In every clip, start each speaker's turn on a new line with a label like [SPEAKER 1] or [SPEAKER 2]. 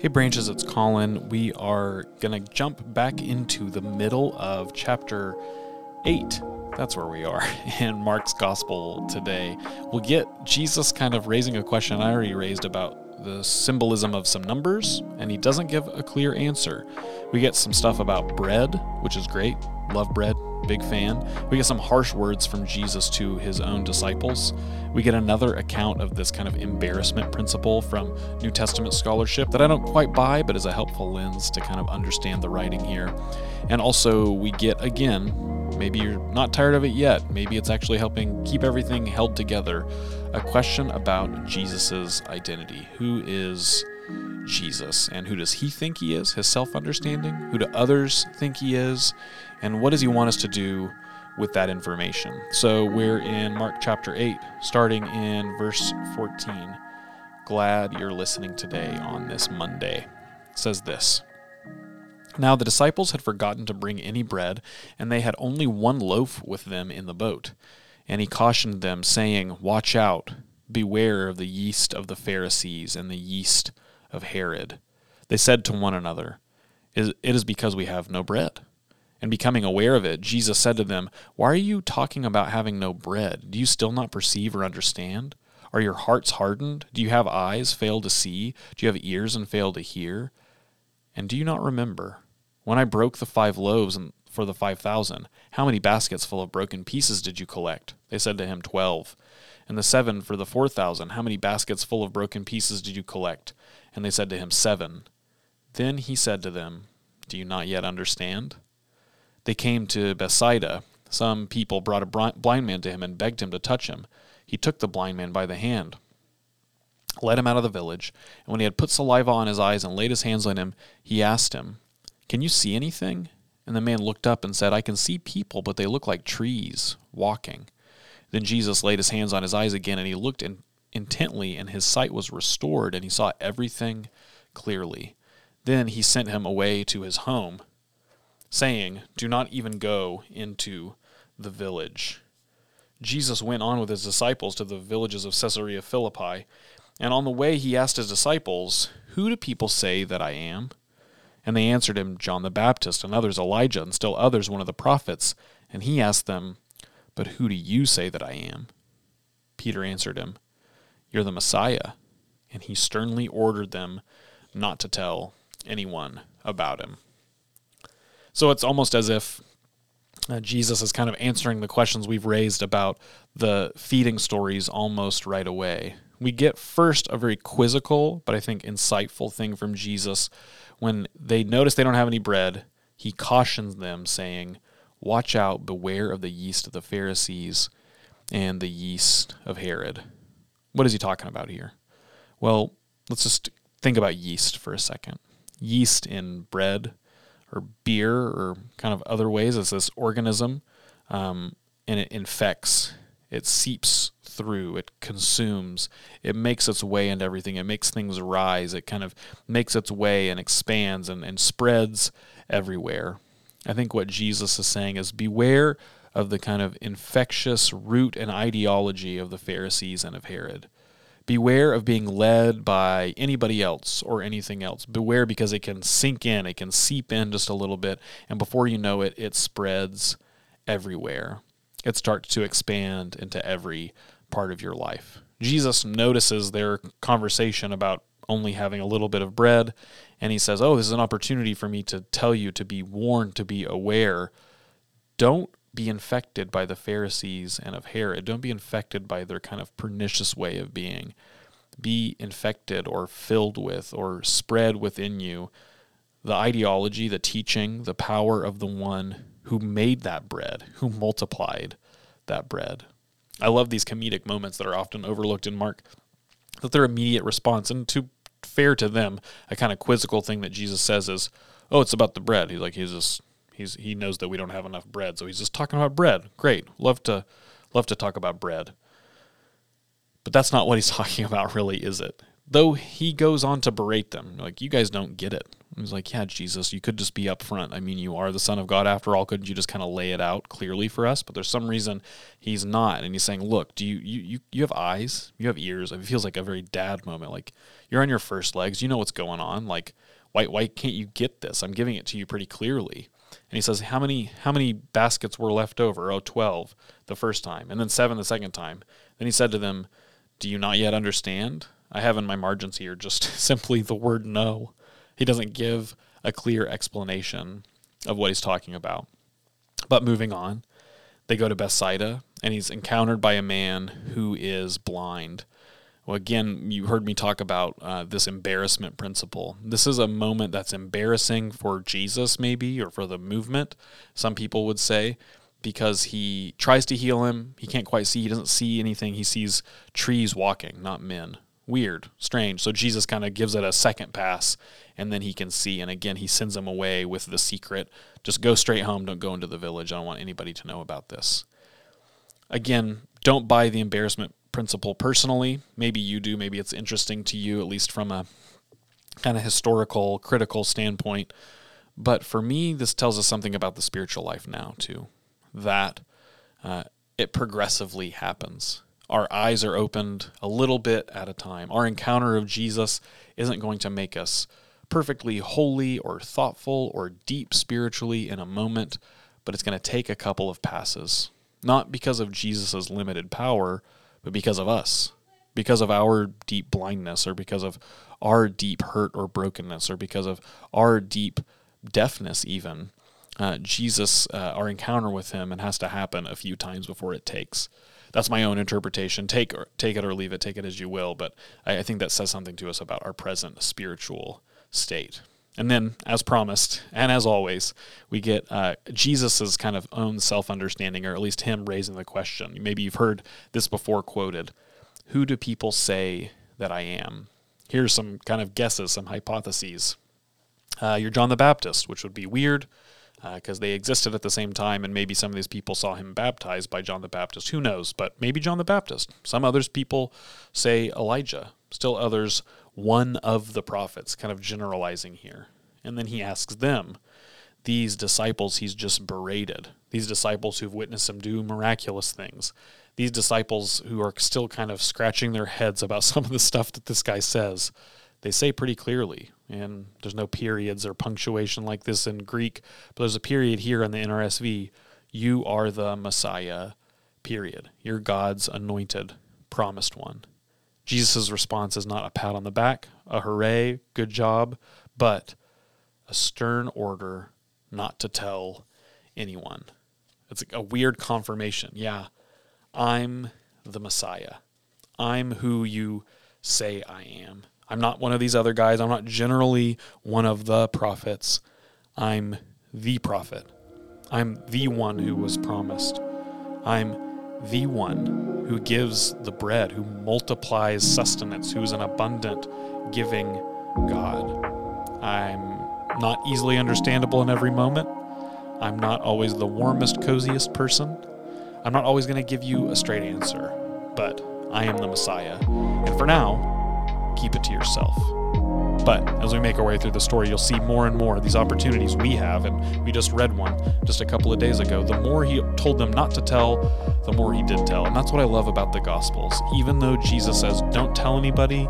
[SPEAKER 1] Hey, Branches, it's Colin. We are going to jump back into the middle of chapter 8. That's where we are in Mark's Gospel today. We'll get Jesus kind of raising a question I already raised about the symbolism of some numbers, and he doesn't give a clear answer. We get some stuff about bread, which is great. Love bread, big fan. We get some harsh words from Jesus to his own disciples. We get another account of this kind of embarrassment principle from New Testament scholarship that I don't quite buy, but is a helpful lens to kind of understand the writing here. And also, we get again, maybe you're not tired of it yet, maybe it's actually helping keep everything held together, a question about Jesus' identity. Who is Jesus and who does he think he is, his self understanding? Who do others think he is? And what does he want us to do with that information? So we're in Mark chapter 8, starting in verse 14. Glad you're listening today on this Monday. It says this. Now the disciples had forgotten to bring any bread, and they had only one loaf with them in the boat. And he cautioned them, saying, Watch out, beware of the yeast of the Pharisees and the yeast of Herod. They said to one another, It is because we have no bread. And becoming aware of it, Jesus said to them, Why are you talking about having no bread? Do you still not perceive or understand? Are your hearts hardened? Do you have eyes fail to see? Do you have ears and fail to hear? And do you not remember when I broke the five loaves for the five thousand? How many baskets full of broken pieces did you collect? They said to him, Twelve. And the seven for the four thousand, how many baskets full of broken pieces did you collect? And they said to him, Seven. Then he said to them, Do you not yet understand? They came to Bethsaida. Some people brought a blind man to him and begged him to touch him. He took the blind man by the hand, led him out of the village, and when he had put saliva on his eyes and laid his hands on him, he asked him, Can you see anything? And the man looked up and said, I can see people, but they look like trees walking. Then Jesus laid his hands on his eyes again, and he looked in, intently, and his sight was restored, and he saw everything clearly. Then he sent him away to his home saying, Do not even go into the village. Jesus went on with his disciples to the villages of Caesarea Philippi, and on the way he asked his disciples, Who do people say that I am? And they answered him, John the Baptist, and others Elijah, and still others one of the prophets. And he asked them, But who do you say that I am? Peter answered him, You're the Messiah. And he sternly ordered them not to tell anyone about him. So it's almost as if uh, Jesus is kind of answering the questions we've raised about the feeding stories almost right away. We get first a very quizzical, but I think insightful thing from Jesus when they notice they don't have any bread. He cautions them, saying, Watch out, beware of the yeast of the Pharisees and the yeast of Herod. What is he talking about here? Well, let's just think about yeast for a second. Yeast in bread or beer or kind of other ways as this organism um, and it infects it seeps through it consumes it makes its way into everything it makes things rise it kind of makes its way and expands and, and spreads everywhere i think what jesus is saying is beware of the kind of infectious root and ideology of the pharisees and of herod Beware of being led by anybody else or anything else. Beware because it can sink in, it can seep in just a little bit, and before you know it, it spreads everywhere. It starts to expand into every part of your life. Jesus notices their conversation about only having a little bit of bread, and he says, Oh, this is an opportunity for me to tell you to be warned, to be aware. Don't be infected by the Pharisees and of Herod. Don't be infected by their kind of pernicious way of being. Be infected or filled with or spread within you the ideology, the teaching, the power of the one who made that bread, who multiplied that bread. I love these comedic moments that are often overlooked in Mark, that their immediate response, and to fair to them, a kind of quizzical thing that Jesus says is, "Oh, it's about the bread." He's like, he's just He's he knows that we don't have enough bread, so he's just talking about bread. Great, love to love to talk about bread. But that's not what he's talking about, really, is it? Though he goes on to berate them, like you guys don't get it. He's like, Yeah, Jesus, you could just be upfront. I mean, you are the Son of God after all. Couldn't you just kind of lay it out clearly for us? But there's some reason he's not. And he's saying, Look, do you you you, you have eyes, you have ears. It feels like a very dad moment. Like you're on your first legs, you know what's going on. Like, why why can't you get this? I'm giving it to you pretty clearly. And he says, How many how many baskets were left over? Oh, 12 the first time, and then seven the second time. Then he said to them, Do you not yet understand? I have in my margins here just simply the word no. He doesn't give a clear explanation of what he's talking about. But moving on, they go to Bethsaida, and he's encountered by a man who is blind. Well, again, you heard me talk about uh, this embarrassment principle. This is a moment that's embarrassing for Jesus, maybe, or for the movement, some people would say, because he tries to heal him. He can't quite see. He doesn't see anything. He sees trees walking, not men. Weird, strange. So Jesus kind of gives it a second pass, and then he can see. And again, he sends him away with the secret just go straight home. Don't go into the village. I don't want anybody to know about this. Again, don't buy the embarrassment principle personally. Maybe you do. Maybe it's interesting to you, at least from a kind of historical, critical standpoint. But for me, this tells us something about the spiritual life now, too. That uh, it progressively happens. Our eyes are opened a little bit at a time. Our encounter of Jesus isn't going to make us perfectly holy or thoughtful or deep spiritually in a moment, but it's going to take a couple of passes. Not because of Jesus' limited power, but because of us, because of our deep blindness, or because of our deep hurt or brokenness, or because of our deep deafness, even. Uh, Jesus, uh, our encounter with him, and has to happen a few times before it takes. That's my own interpretation. Take or, take it or leave it. Take it as you will. But I, I think that says something to us about our present spiritual state. And then, as promised, and as always, we get uh, Jesus' kind of own self understanding, or at least him raising the question. Maybe you've heard this before quoted Who do people say that I am? Here's some kind of guesses, some hypotheses. Uh, you're John the Baptist, which would be weird because uh, they existed at the same time, and maybe some of these people saw him baptized by John the Baptist. Who knows? But maybe John the Baptist. Some others people say Elijah. Still others one of the prophets, kind of generalizing here. And then he asks them, these disciples he's just berated, these disciples who've witnessed him do miraculous things, these disciples who are still kind of scratching their heads about some of the stuff that this guy says, they say pretty clearly. And there's no periods or punctuation like this in Greek, but there's a period here in the NRSV. You are the Messiah, period. You're God's anointed, promised one. Jesus' response is not a pat on the back, a hooray, good job, but a stern order not to tell anyone. It's a weird confirmation. Yeah, I'm the Messiah. I'm who you say I am. I'm not one of these other guys. I'm not generally one of the prophets. I'm the prophet. I'm the one who was promised. I'm the one who gives the bread, who multiplies sustenance, who's an abundant giving God. I'm not easily understandable in every moment. I'm not always the warmest, coziest person. I'm not always going to give you a straight answer, but I am the Messiah. And for now, keep it to yourself. But as we make our way through the story, you'll see more and more of these opportunities we have, and we just read one just a couple of days ago. The more he told them not to tell, the more he did tell. And that's what I love about the Gospels. Even though Jesus says, don't tell anybody,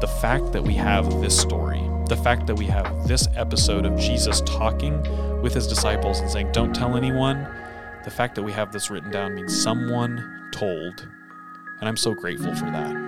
[SPEAKER 1] the fact that we have this story, the fact that we have this episode of Jesus talking with his disciples and saying, don't tell anyone, the fact that we have this written down means someone told. And I'm so grateful for that.